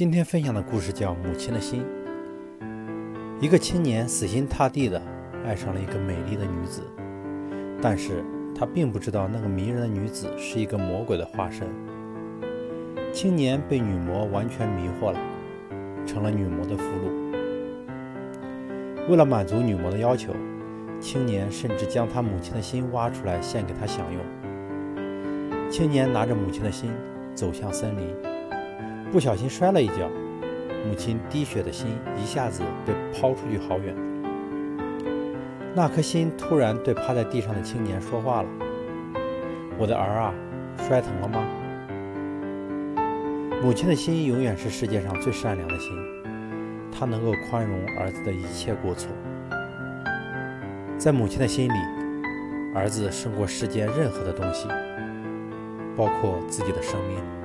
今天分享的故事叫《母亲的心》。一个青年死心塌地的爱上了一个美丽的女子，但是他并不知道那个迷人的女子是一个魔鬼的化身。青年被女魔完全迷惑了，成了女魔的俘虏。为了满足女魔的要求，青年甚至将他母亲的心挖出来献给她享用。青年拿着母亲的心走向森林。不小心摔了一跤，母亲滴血的心一下子被抛出去好远。那颗心突然对趴在地上的青年说话了：“我的儿啊，摔疼了吗？”母亲的心永远是世界上最善良的心，她能够宽容儿子的一切过错。在母亲的心里，儿子胜过世间任何的东西，包括自己的生命。